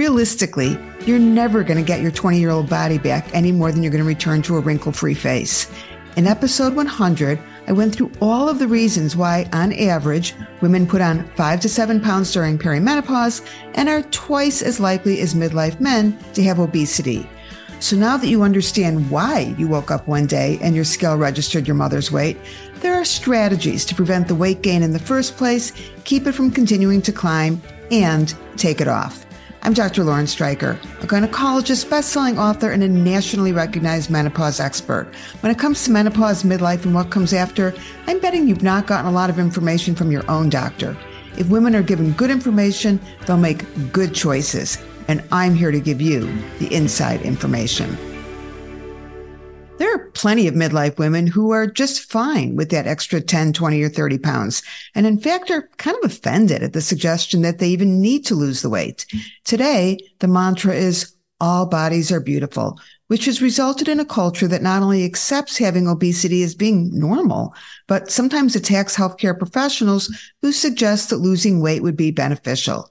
Realistically, you're never going to get your 20 year old body back any more than you're going to return to a wrinkle free face. In episode 100, I went through all of the reasons why, on average, women put on five to seven pounds during perimenopause and are twice as likely as midlife men to have obesity. So now that you understand why you woke up one day and your scale registered your mother's weight, there are strategies to prevent the weight gain in the first place, keep it from continuing to climb, and take it off. I'm Dr. Lauren Streicher, a gynecologist, best-selling author, and a nationally recognized menopause expert. When it comes to menopause, midlife, and what comes after, I'm betting you've not gotten a lot of information from your own doctor. If women are given good information, they'll make good choices. And I'm here to give you the inside information. There are plenty of midlife women who are just fine with that extra 10, 20, or 30 pounds. And in fact, are kind of offended at the suggestion that they even need to lose the weight. Today, the mantra is all bodies are beautiful, which has resulted in a culture that not only accepts having obesity as being normal, but sometimes attacks healthcare professionals who suggest that losing weight would be beneficial.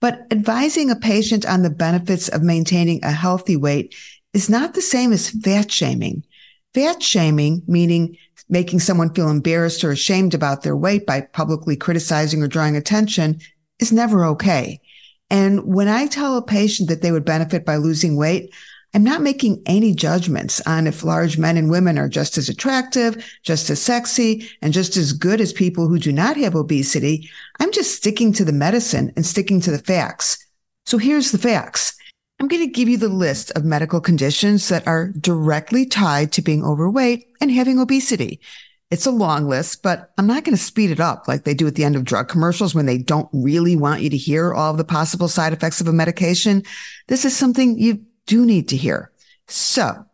But advising a patient on the benefits of maintaining a healthy weight is not the same as fat shaming. Fat shaming, meaning making someone feel embarrassed or ashamed about their weight by publicly criticizing or drawing attention, is never okay. And when I tell a patient that they would benefit by losing weight, I'm not making any judgments on if large men and women are just as attractive, just as sexy, and just as good as people who do not have obesity. I'm just sticking to the medicine and sticking to the facts. So here's the facts. I'm going to give you the list of medical conditions that are directly tied to being overweight and having obesity. It's a long list, but I'm not going to speed it up like they do at the end of drug commercials when they don't really want you to hear all of the possible side effects of a medication. This is something you do need to hear. So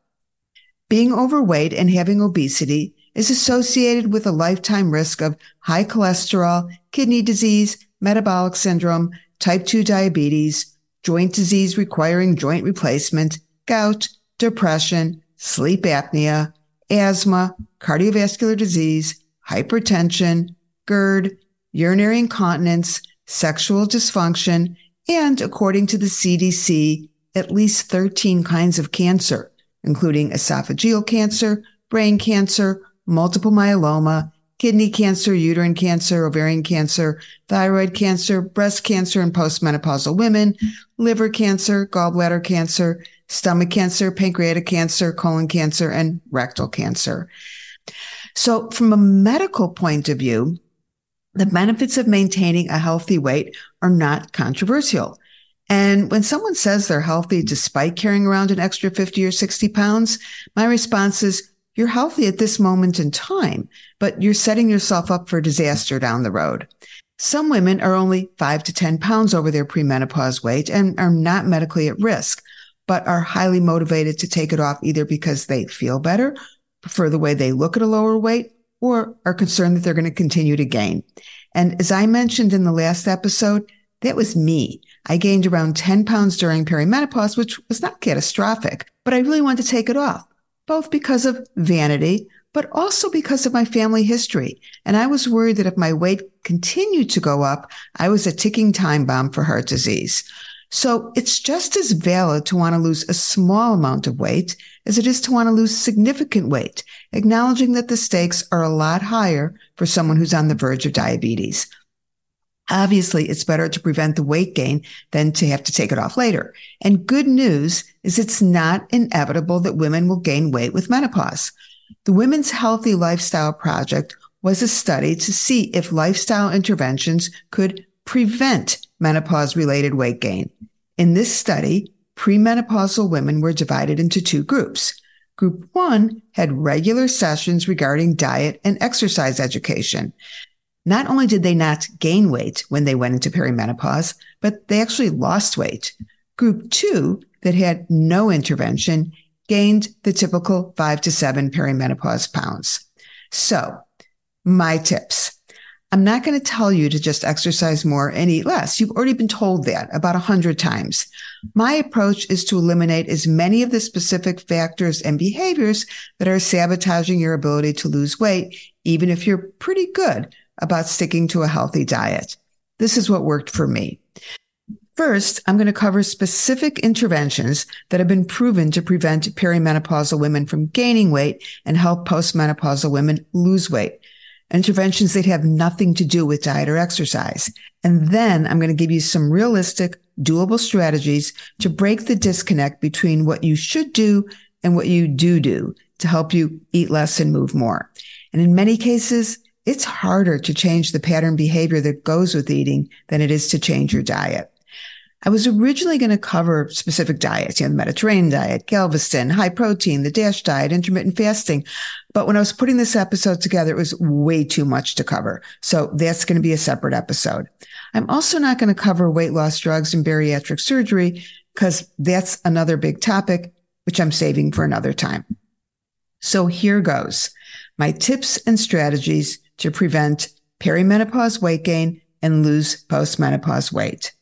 being overweight and having obesity is associated with a lifetime risk of high cholesterol, kidney disease, metabolic syndrome, type 2 diabetes, joint disease requiring joint replacement, gout, depression, sleep apnea, asthma, cardiovascular disease, hypertension, GERD, urinary incontinence, sexual dysfunction, and according to the CDC, at least 13 kinds of cancer, including esophageal cancer, brain cancer, multiple myeloma, kidney cancer, uterine cancer, ovarian cancer, thyroid cancer, breast cancer in postmenopausal women, liver cancer, gallbladder cancer, stomach cancer, pancreatic cancer, colon cancer, and rectal cancer. So from a medical point of view, the benefits of maintaining a healthy weight are not controversial. And when someone says they're healthy despite carrying around an extra 50 or 60 pounds, my response is, you're healthy at this moment in time, but you're setting yourself up for disaster down the road. Some women are only five to 10 pounds over their premenopause weight and are not medically at risk, but are highly motivated to take it off either because they feel better, prefer the way they look at a lower weight, or are concerned that they're going to continue to gain. And as I mentioned in the last episode, that was me. I gained around 10 pounds during perimenopause, which was not catastrophic, but I really wanted to take it off both because of vanity, but also because of my family history. And I was worried that if my weight continued to go up, I was a ticking time bomb for heart disease. So it's just as valid to want to lose a small amount of weight as it is to want to lose significant weight, acknowledging that the stakes are a lot higher for someone who's on the verge of diabetes. Obviously, it's better to prevent the weight gain than to have to take it off later. And good news is it's not inevitable that women will gain weight with menopause. The Women's Healthy Lifestyle Project was a study to see if lifestyle interventions could prevent menopause related weight gain. In this study, premenopausal women were divided into two groups. Group one had regular sessions regarding diet and exercise education. Not only did they not gain weight when they went into perimenopause, but they actually lost weight. Group two that had no intervention gained the typical five to seven perimenopause pounds. So my tips. I'm not going to tell you to just exercise more and eat less. You've already been told that about a hundred times. My approach is to eliminate as many of the specific factors and behaviors that are sabotaging your ability to lose weight, even if you're pretty good about sticking to a healthy diet. This is what worked for me. First, I'm going to cover specific interventions that have been proven to prevent perimenopausal women from gaining weight and help postmenopausal women lose weight. Interventions that have nothing to do with diet or exercise. And then I'm going to give you some realistic, doable strategies to break the disconnect between what you should do and what you do do to help you eat less and move more. And in many cases, it's harder to change the pattern behavior that goes with eating than it is to change your diet. I was originally going to cover specific diets, you know, the Mediterranean diet, Galveston, high protein, the DASH diet, intermittent fasting. But when I was putting this episode together, it was way too much to cover. So that's going to be a separate episode. I'm also not going to cover weight loss drugs and bariatric surgery because that's another big topic, which I'm saving for another time. So here goes my tips and strategies to prevent perimenopause weight gain and lose postmenopause weight.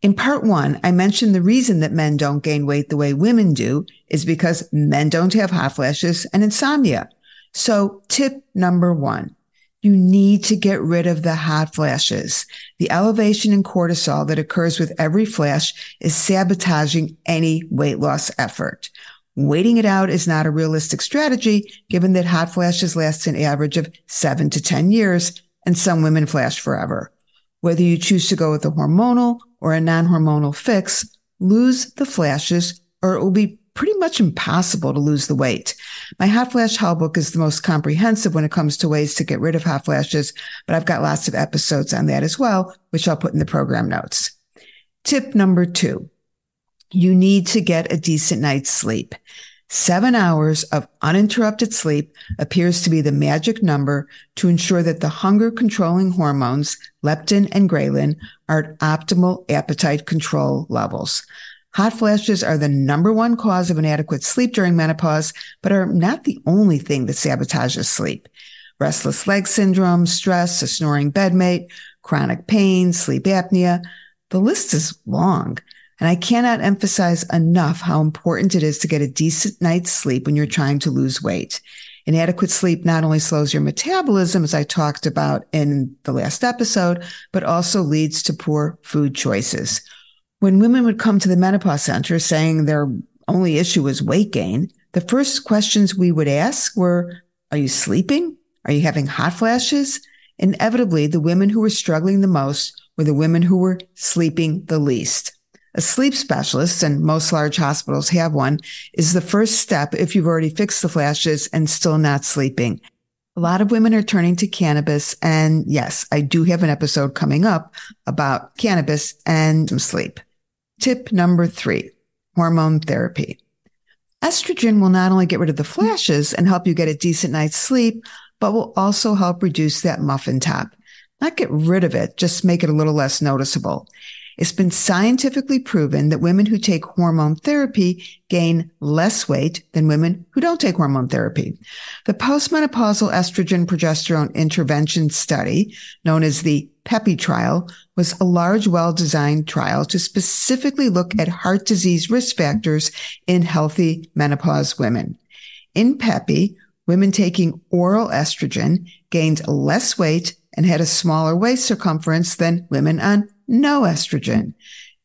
In part one, I mentioned the reason that men don't gain weight the way women do is because men don't have hot flashes and insomnia. So tip number one, you need to get rid of the hot flashes. The elevation in cortisol that occurs with every flash is sabotaging any weight loss effort. Waiting it out is not a realistic strategy, given that hot flashes last an average of seven to 10 years, and some women flash forever. Whether you choose to go with a hormonal or a non-hormonal fix, lose the flashes or it will be pretty much impossible to lose the weight. My hot flash hell book is the most comprehensive when it comes to ways to get rid of hot flashes, but I've got lots of episodes on that as well, which I'll put in the program notes. Tip number two. You need to get a decent night's sleep. Seven hours of uninterrupted sleep appears to be the magic number to ensure that the hunger controlling hormones, leptin and ghrelin, are at optimal appetite control levels. Hot flashes are the number one cause of inadequate sleep during menopause, but are not the only thing that sabotages sleep. Restless leg syndrome, stress, a snoring bedmate, chronic pain, sleep apnea. The list is long. And I cannot emphasize enough how important it is to get a decent night's sleep when you're trying to lose weight. Inadequate sleep not only slows your metabolism, as I talked about in the last episode, but also leads to poor food choices. When women would come to the menopause center saying their only issue was weight gain, the first questions we would ask were, are you sleeping? Are you having hot flashes? Inevitably, the women who were struggling the most were the women who were sleeping the least. A sleep specialist, and most large hospitals have one, is the first step if you've already fixed the flashes and still not sleeping. A lot of women are turning to cannabis. And yes, I do have an episode coming up about cannabis and sleep. Tip number three, hormone therapy. Estrogen will not only get rid of the flashes and help you get a decent night's sleep, but will also help reduce that muffin top. Not get rid of it, just make it a little less noticeable. It's been scientifically proven that women who take hormone therapy gain less weight than women who don't take hormone therapy. The postmenopausal estrogen progesterone intervention study, known as the PEPI trial, was a large, well-designed trial to specifically look at heart disease risk factors in healthy menopause women. In PEPI, women taking oral estrogen gained less weight and had a smaller waist circumference than women on no estrogen.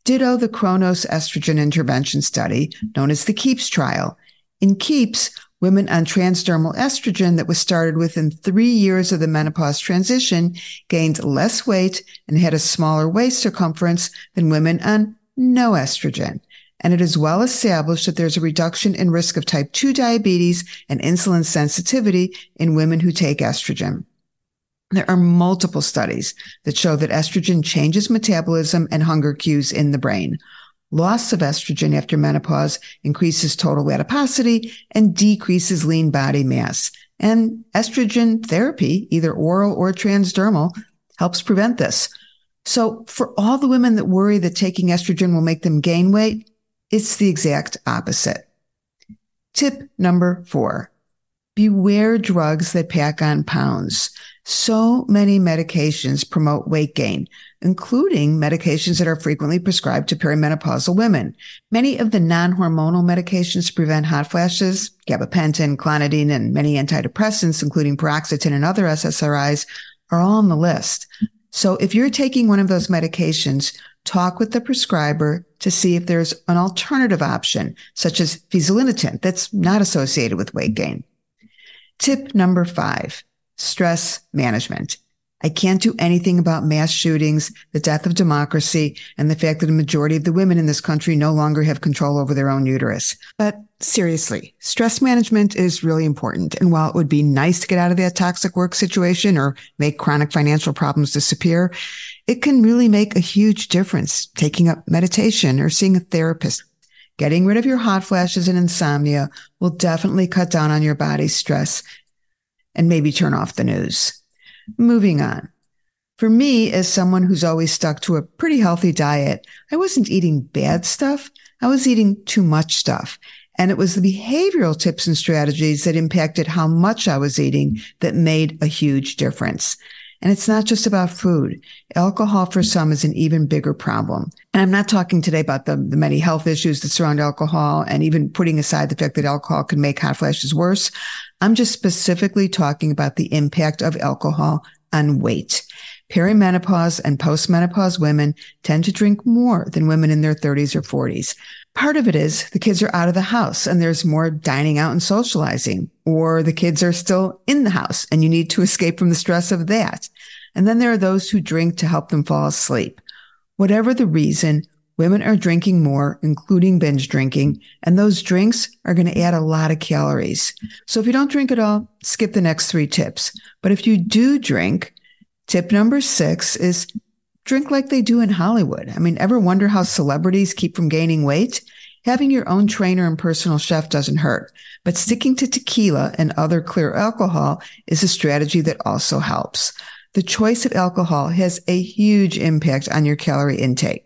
Ditto the Kronos estrogen intervention study, known as the KEEPS trial. In KEEPS, women on transdermal estrogen that was started within three years of the menopause transition gained less weight and had a smaller waist circumference than women on no estrogen. And it is well established that there's a reduction in risk of type 2 diabetes and insulin sensitivity in women who take estrogen. There are multiple studies that show that estrogen changes metabolism and hunger cues in the brain. Loss of estrogen after menopause increases total adiposity and decreases lean body mass. And estrogen therapy, either oral or transdermal, helps prevent this. So for all the women that worry that taking estrogen will make them gain weight, it's the exact opposite. Tip number four. Beware drugs that pack on pounds. So many medications promote weight gain, including medications that are frequently prescribed to perimenopausal women. Many of the non-hormonal medications to prevent hot flashes, gabapentin, clonidine, and many antidepressants, including paroxetine and other SSRIs, are all on the list. So if you're taking one of those medications, talk with the prescriber to see if there's an alternative option, such as fezolinetant, that's not associated with weight gain. Tip number five, stress management. I can't do anything about mass shootings, the death of democracy, and the fact that a majority of the women in this country no longer have control over their own uterus. But seriously, stress management is really important. And while it would be nice to get out of that toxic work situation or make chronic financial problems disappear, it can really make a huge difference taking up meditation or seeing a therapist. Getting rid of your hot flashes and insomnia will definitely cut down on your body's stress and maybe turn off the news. Moving on. For me, as someone who's always stuck to a pretty healthy diet, I wasn't eating bad stuff. I was eating too much stuff. And it was the behavioral tips and strategies that impacted how much I was eating that made a huge difference. And it's not just about food. Alcohol for some is an even bigger problem. And I'm not talking today about the, the many health issues that surround alcohol and even putting aside the fact that alcohol can make hot flashes worse. I'm just specifically talking about the impact of alcohol on weight. Perimenopause and postmenopause women tend to drink more than women in their 30s or 40s. Part of it is the kids are out of the house and there's more dining out and socializing, or the kids are still in the house and you need to escape from the stress of that. And then there are those who drink to help them fall asleep. Whatever the reason, Women are drinking more, including binge drinking, and those drinks are going to add a lot of calories. So if you don't drink at all, skip the next three tips. But if you do drink, tip number six is drink like they do in Hollywood. I mean, ever wonder how celebrities keep from gaining weight? Having your own trainer and personal chef doesn't hurt, but sticking to tequila and other clear alcohol is a strategy that also helps. The choice of alcohol has a huge impact on your calorie intake.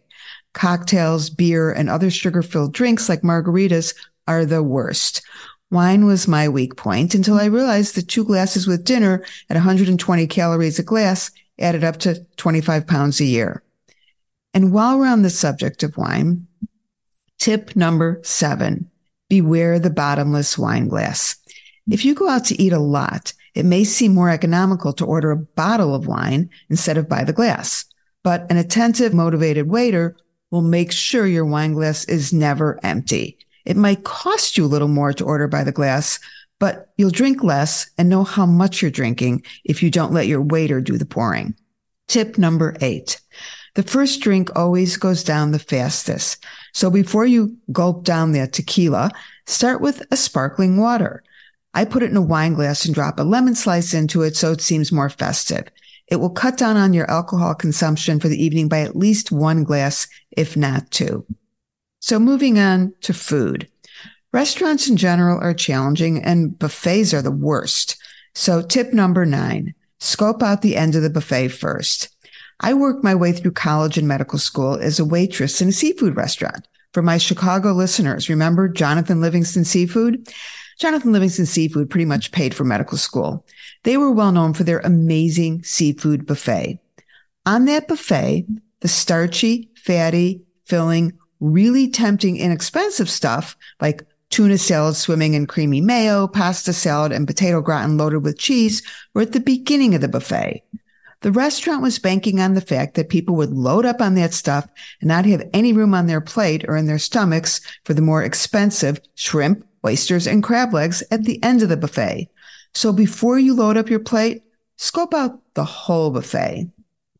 Cocktails, beer, and other sugar filled drinks like margaritas are the worst. Wine was my weak point until I realized that two glasses with dinner at 120 calories a glass added up to 25 pounds a year. And while we're on the subject of wine, tip number seven, beware the bottomless wine glass. If you go out to eat a lot, it may seem more economical to order a bottle of wine instead of by the glass. But an attentive, motivated waiter will make sure your wine glass is never empty. It might cost you a little more to order by the glass, but you'll drink less and know how much you're drinking if you don't let your waiter do the pouring. Tip number eight. The first drink always goes down the fastest. So before you gulp down that tequila, start with a sparkling water. I put it in a wine glass and drop a lemon slice into it so it seems more festive. It will cut down on your alcohol consumption for the evening by at least one glass, if not two. So moving on to food. Restaurants in general are challenging and buffets are the worst. So tip number nine, scope out the end of the buffet first. I worked my way through college and medical school as a waitress in a seafood restaurant. For my Chicago listeners, remember Jonathan Livingston Seafood? Jonathan Livingston Seafood pretty much paid for medical school. They were well known for their amazing seafood buffet. On that buffet, the starchy, fatty, filling, really tempting, inexpensive stuff like tuna salad swimming in creamy mayo, pasta salad, and potato gratin loaded with cheese were at the beginning of the buffet. The restaurant was banking on the fact that people would load up on that stuff and not have any room on their plate or in their stomachs for the more expensive shrimp, oysters, and crab legs at the end of the buffet. So before you load up your plate, scope out the whole buffet.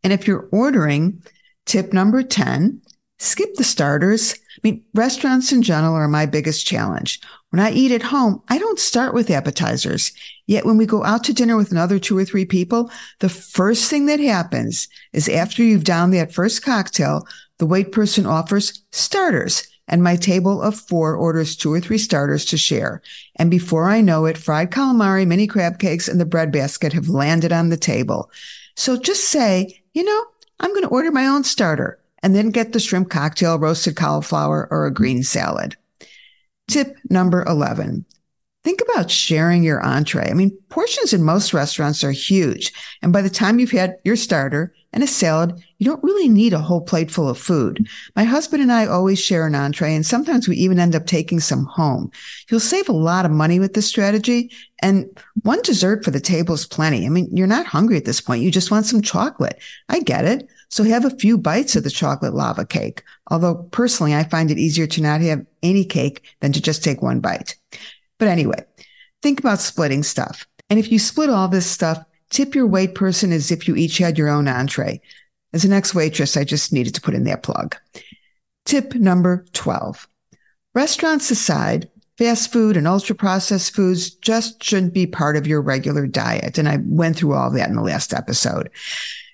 And if you're ordering, tip number 10, skip the starters. I mean, restaurants in general are my biggest challenge. When I eat at home, I don't start with appetizers. Yet when we go out to dinner with another two or three people, the first thing that happens is after you've downed that first cocktail, the wait person offers starters and my table of four orders two or three starters to share. And before I know it, fried calamari, mini crab cakes, and the bread basket have landed on the table. So just say, you know, I'm going to order my own starter and then get the shrimp cocktail, roasted cauliflower, or a green salad. Tip number 11. Think about sharing your entree. I mean, portions in most restaurants are huge. And by the time you've had your starter and a salad, you don't really need a whole plate full of food. My husband and I always share an entree, and sometimes we even end up taking some home. You'll save a lot of money with this strategy. And one dessert for the table is plenty. I mean, you're not hungry at this point. You just want some chocolate. I get it. So have a few bites of the chocolate lava cake. Although personally, I find it easier to not have any cake than to just take one bite. But anyway, think about splitting stuff. And if you split all this stuff, tip your wait person as if you each had your own entree. As an ex waitress, I just needed to put in that plug. Tip number 12. Restaurants aside, fast food and ultra processed foods just shouldn't be part of your regular diet. And I went through all that in the last episode.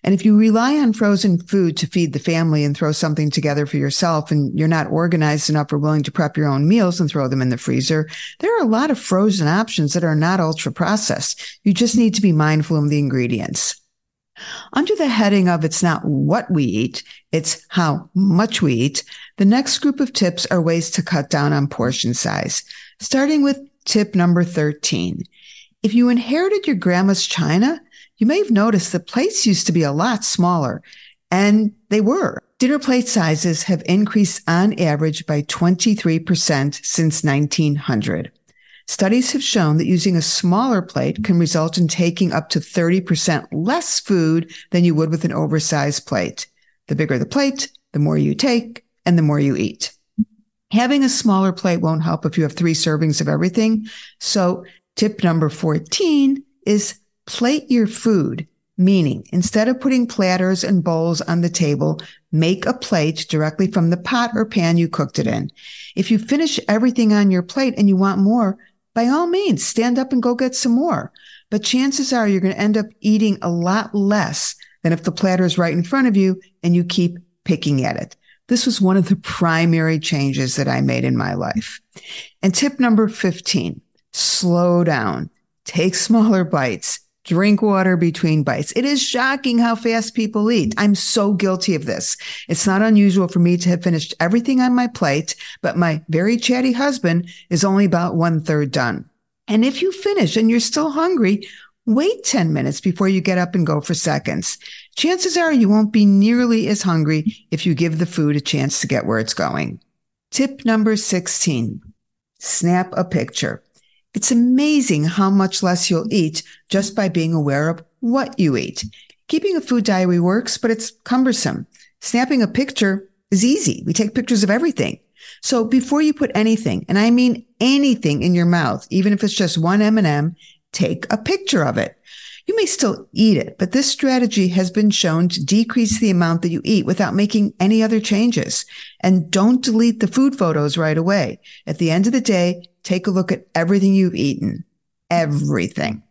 And if you rely on frozen food to feed the family and throw something together for yourself and you're not organized enough or willing to prep your own meals and throw them in the freezer, there are a lot of frozen options that are not ultra processed. You just need to be mindful of the ingredients. Under the heading of it's not what we eat, it's how much we eat, the next group of tips are ways to cut down on portion size, starting with tip number 13. If you inherited your grandma's china, you may have noticed that plates used to be a lot smaller, and they were. Dinner plate sizes have increased on average by 23% since 1900. Studies have shown that using a smaller plate can result in taking up to 30% less food than you would with an oversized plate. The bigger the plate, the more you take and the more you eat. Having a smaller plate won't help if you have three servings of everything. So tip number 14 is plate your food, meaning instead of putting platters and bowls on the table, make a plate directly from the pot or pan you cooked it in. If you finish everything on your plate and you want more, by all means, stand up and go get some more. But chances are you're going to end up eating a lot less than if the platter is right in front of you and you keep picking at it. This was one of the primary changes that I made in my life. And tip number 15, slow down, take smaller bites, Drink water between bites. It is shocking how fast people eat. I'm so guilty of this. It's not unusual for me to have finished everything on my plate, but my very chatty husband is only about one third done. And if you finish and you're still hungry, wait 10 minutes before you get up and go for seconds. Chances are you won't be nearly as hungry if you give the food a chance to get where it's going. Tip number 16. Snap a picture. It's amazing how much less you'll eat just by being aware of what you eat. Keeping a food diary works, but it's cumbersome. Snapping a picture is easy. We take pictures of everything. So before you put anything, and I mean anything in your mouth, even if it's just one M&M, take a picture of it. You may still eat it, but this strategy has been shown to decrease the amount that you eat without making any other changes. And don't delete the food photos right away. At the end of the day, take a look at everything you've eaten. Everything.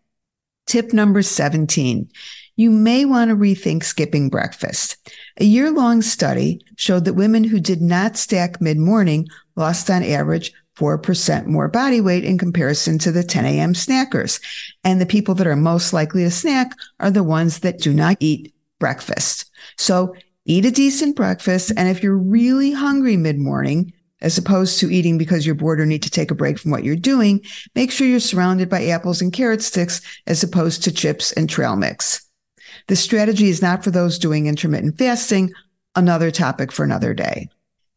Tip number 17. You may want to rethink skipping breakfast. A year long study showed that women who did not stack mid morning lost on average 4% more body weight in comparison to the 10 a.m. snackers. And the people that are most likely to snack are the ones that do not eat breakfast. So eat a decent breakfast. And if you're really hungry mid morning, as opposed to eating because you're bored or need to take a break from what you're doing, make sure you're surrounded by apples and carrot sticks as opposed to chips and trail mix. This strategy is not for those doing intermittent fasting, another topic for another day.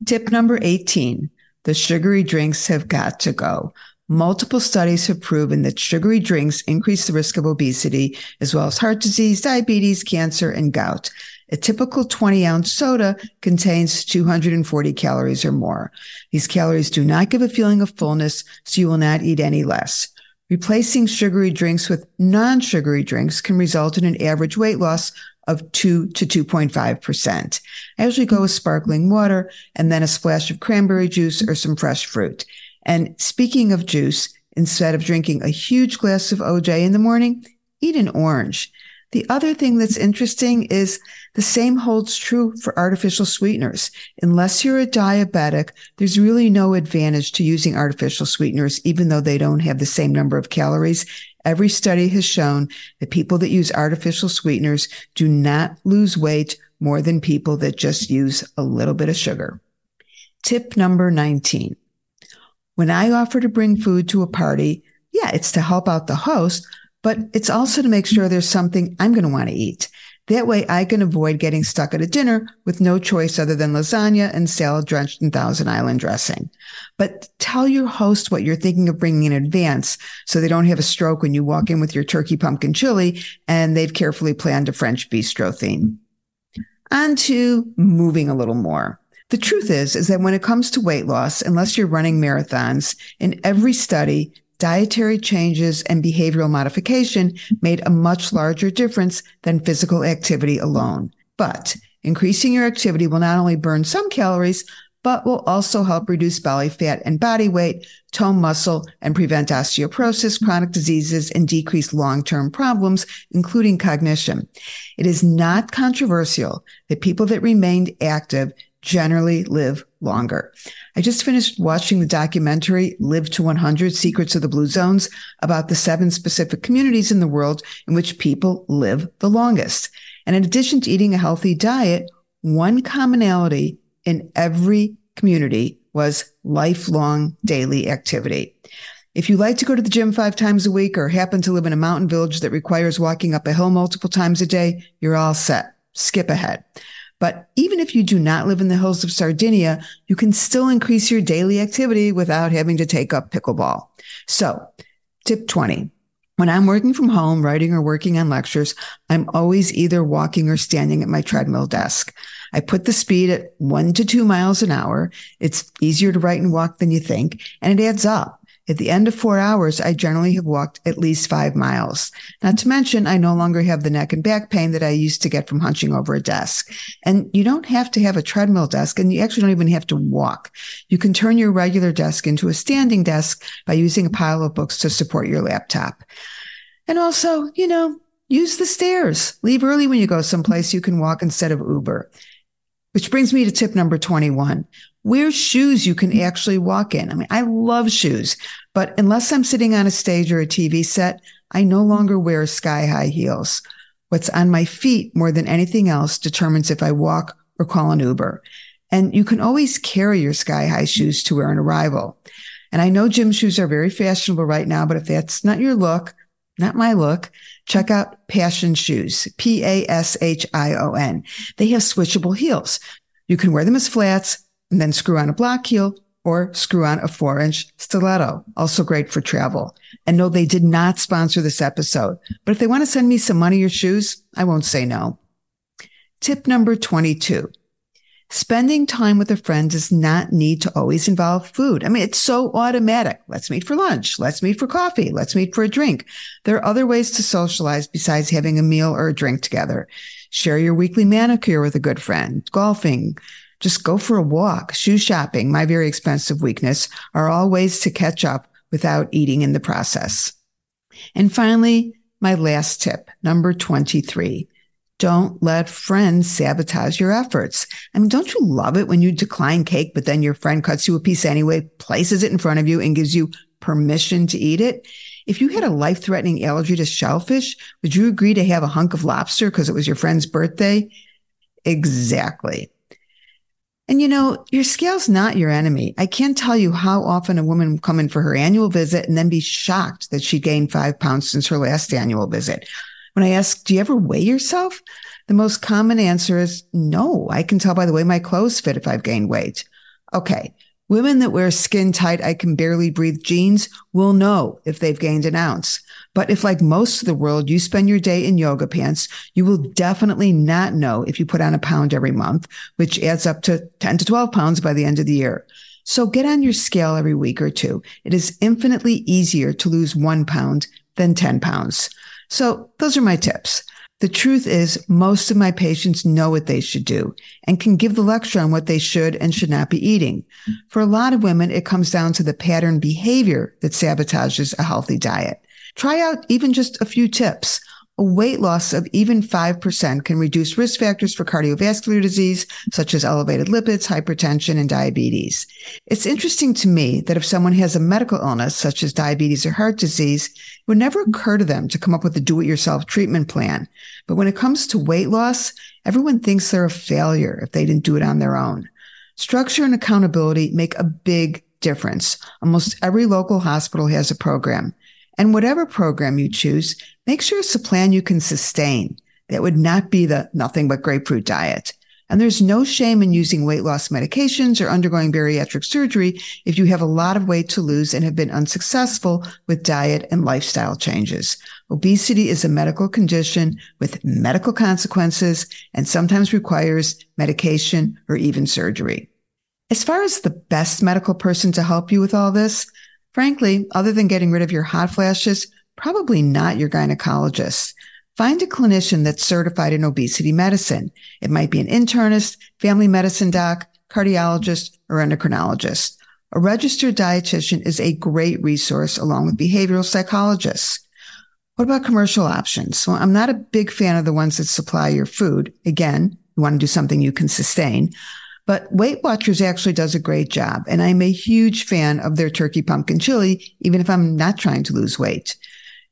Tip number 18. The sugary drinks have got to go. Multiple studies have proven that sugary drinks increase the risk of obesity, as well as heart disease, diabetes, cancer, and gout. A typical 20 ounce soda contains 240 calories or more. These calories do not give a feeling of fullness, so you will not eat any less. Replacing sugary drinks with non-sugary drinks can result in an average weight loss of 2 to 2.5%. I usually go with sparkling water and then a splash of cranberry juice or some fresh fruit. And speaking of juice, instead of drinking a huge glass of OJ in the morning, eat an orange. The other thing that's interesting is the same holds true for artificial sweeteners. Unless you're a diabetic, there's really no advantage to using artificial sweeteners, even though they don't have the same number of calories Every study has shown that people that use artificial sweeteners do not lose weight more than people that just use a little bit of sugar. Tip number 19. When I offer to bring food to a party, yeah, it's to help out the host, but it's also to make sure there's something I'm going to want to eat. That way I can avoid getting stuck at a dinner with no choice other than lasagna and salad drenched in Thousand Island dressing. But tell your host what you're thinking of bringing in advance so they don't have a stroke when you walk in with your turkey pumpkin chili and they've carefully planned a French bistro theme. On to moving a little more. The truth is, is that when it comes to weight loss, unless you're running marathons, in every study, dietary changes and behavioral modification made a much larger difference than physical activity alone. But increasing your activity will not only burn some calories, but will also help reduce belly fat and body weight, tone muscle, and prevent osteoporosis, chronic diseases, and decrease long-term problems, including cognition. It is not controversial that people that remained active generally live longer. I just finished watching the documentary Live to 100 Secrets of the Blue Zones about the seven specific communities in the world in which people live the longest. And in addition to eating a healthy diet, one commonality in every community was lifelong daily activity. If you like to go to the gym five times a week or happen to live in a mountain village that requires walking up a hill multiple times a day, you're all set. Skip ahead. But even if you do not live in the hills of Sardinia, you can still increase your daily activity without having to take up pickleball. So tip 20. When I'm working from home, writing or working on lectures, I'm always either walking or standing at my treadmill desk. I put the speed at one to two miles an hour. It's easier to write and walk than you think, and it adds up. At the end of four hours, I generally have walked at least five miles. Not to mention, I no longer have the neck and back pain that I used to get from hunching over a desk. And you don't have to have a treadmill desk and you actually don't even have to walk. You can turn your regular desk into a standing desk by using a pile of books to support your laptop. And also, you know, use the stairs. Leave early when you go someplace you can walk instead of Uber. Which brings me to tip number 21. Wear shoes you can actually walk in. I mean, I love shoes, but unless I'm sitting on a stage or a TV set, I no longer wear sky high heels. What's on my feet more than anything else determines if I walk or call an Uber. And you can always carry your sky high shoes to wear on arrival. And I know gym shoes are very fashionable right now, but if that's not your look, not my look. Check out Pashion Shoes, P A S H I O N. They have switchable heels. You can wear them as flats and then screw on a block heel or screw on a four inch stiletto. Also great for travel. And no, they did not sponsor this episode, but if they want to send me some money or shoes, I won't say no. Tip number 22. Spending time with a friend does not need to always involve food. I mean, it's so automatic. Let's meet for lunch. Let's meet for coffee. Let's meet for a drink. There are other ways to socialize besides having a meal or a drink together. Share your weekly manicure with a good friend, golfing, just go for a walk, shoe shopping, my very expensive weakness are all ways to catch up without eating in the process. And finally, my last tip, number 23. Don't let friends sabotage your efforts. I mean, don't you love it when you decline cake, but then your friend cuts you a piece anyway, places it in front of you and gives you permission to eat it? If you had a life threatening allergy to shellfish, would you agree to have a hunk of lobster because it was your friend's birthday? Exactly. And you know, your scale's not your enemy. I can't tell you how often a woman will come in for her annual visit and then be shocked that she gained five pounds since her last annual visit. When I ask, do you ever weigh yourself? The most common answer is no. I can tell by the way my clothes fit if I've gained weight. Okay. Women that wear skin tight, I can barely breathe jeans will know if they've gained an ounce. But if like most of the world, you spend your day in yoga pants, you will definitely not know if you put on a pound every month, which adds up to 10 to 12 pounds by the end of the year. So get on your scale every week or two. It is infinitely easier to lose one pound than 10 pounds. So those are my tips. The truth is most of my patients know what they should do and can give the lecture on what they should and should not be eating. For a lot of women, it comes down to the pattern behavior that sabotages a healthy diet. Try out even just a few tips. A weight loss of even 5% can reduce risk factors for cardiovascular disease, such as elevated lipids, hypertension, and diabetes. It's interesting to me that if someone has a medical illness, such as diabetes or heart disease, it would never occur to them to come up with a do-it-yourself treatment plan. But when it comes to weight loss, everyone thinks they're a failure if they didn't do it on their own. Structure and accountability make a big difference. Almost every local hospital has a program. And whatever program you choose, make sure it's a plan you can sustain. That would not be the nothing but grapefruit diet. And there's no shame in using weight loss medications or undergoing bariatric surgery if you have a lot of weight to lose and have been unsuccessful with diet and lifestyle changes. Obesity is a medical condition with medical consequences and sometimes requires medication or even surgery. As far as the best medical person to help you with all this, frankly, other than getting rid of your hot flashes, probably not your gynecologist. Find a clinician that's certified in obesity medicine. It might be an internist, family medicine doc, cardiologist, or endocrinologist. A registered dietitian is a great resource along with behavioral psychologists. What about commercial options? Well, I'm not a big fan of the ones that supply your food. Again, you want to do something you can sustain. But Weight Watchers actually does a great job. And I'm a huge fan of their turkey pumpkin chili, even if I'm not trying to lose weight.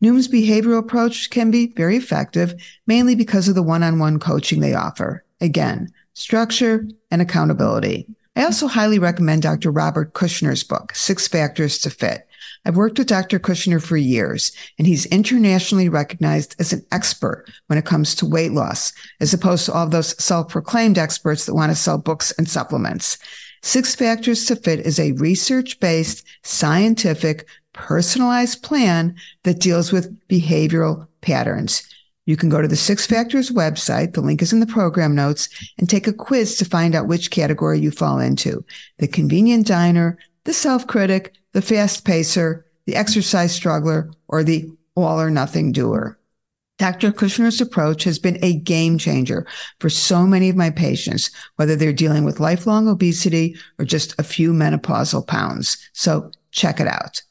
Noom's behavioral approach can be very effective, mainly because of the one-on-one coaching they offer. Again, structure and accountability. I also highly recommend Dr. Robert Kushner's book, Six Factors to Fit. I've worked with Dr. Kushner for years, and he's internationally recognized as an expert when it comes to weight loss, as opposed to all those self-proclaimed experts that want to sell books and supplements. Six Factors to Fit is a research-based, scientific, personalized plan that deals with behavioral patterns. You can go to the Six Factors website. The link is in the program notes and take a quiz to find out which category you fall into. The convenient diner, the self critic, the fast pacer, the exercise struggler, or the all or nothing doer. Dr. Kushner's approach has been a game changer for so many of my patients, whether they're dealing with lifelong obesity or just a few menopausal pounds. So check it out.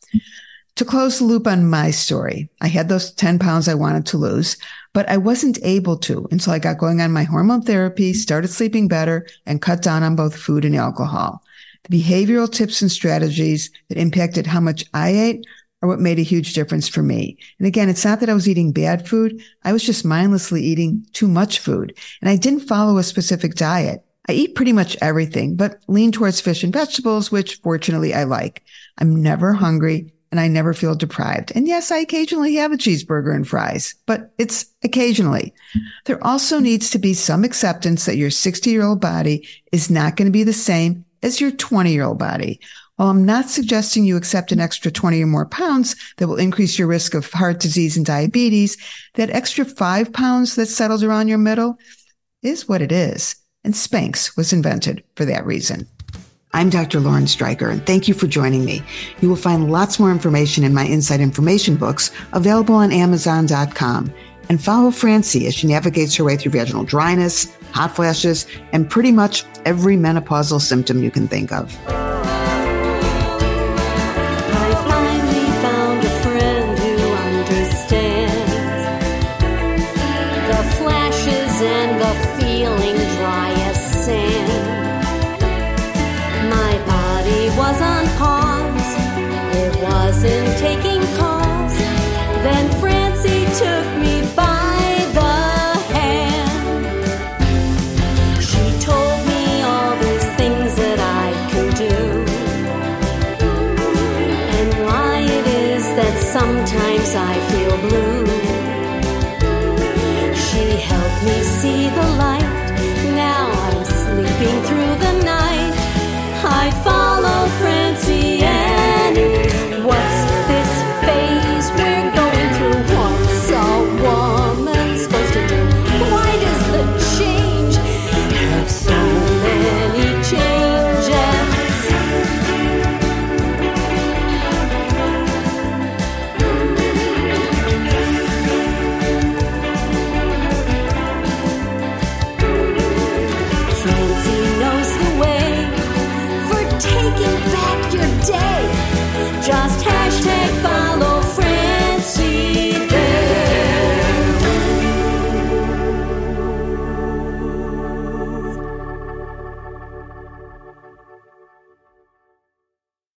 To close the loop on my story, I had those 10 pounds I wanted to lose, but I wasn't able to until I got going on my hormone therapy, started sleeping better, and cut down on both food and alcohol. The behavioral tips and strategies that impacted how much I ate are what made a huge difference for me. And again, it's not that I was eating bad food. I was just mindlessly eating too much food and I didn't follow a specific diet. I eat pretty much everything, but lean towards fish and vegetables, which fortunately I like. I'm never hungry and I never feel deprived. And yes, I occasionally have a cheeseburger and fries, but it's occasionally. There also needs to be some acceptance that your 60 year old body is not going to be the same as your 20 year old body. While I'm not suggesting you accept an extra 20 or more pounds that will increase your risk of heart disease and diabetes, that extra five pounds that settles around your middle is what it is. And Spanx was invented for that reason. I'm Dr. Lauren Streicher, and thank you for joining me. You will find lots more information in my Inside Information books available on Amazon.com. And follow Francie as she navigates her way through vaginal dryness, hot flashes, and pretty much every menopausal symptom you can think of.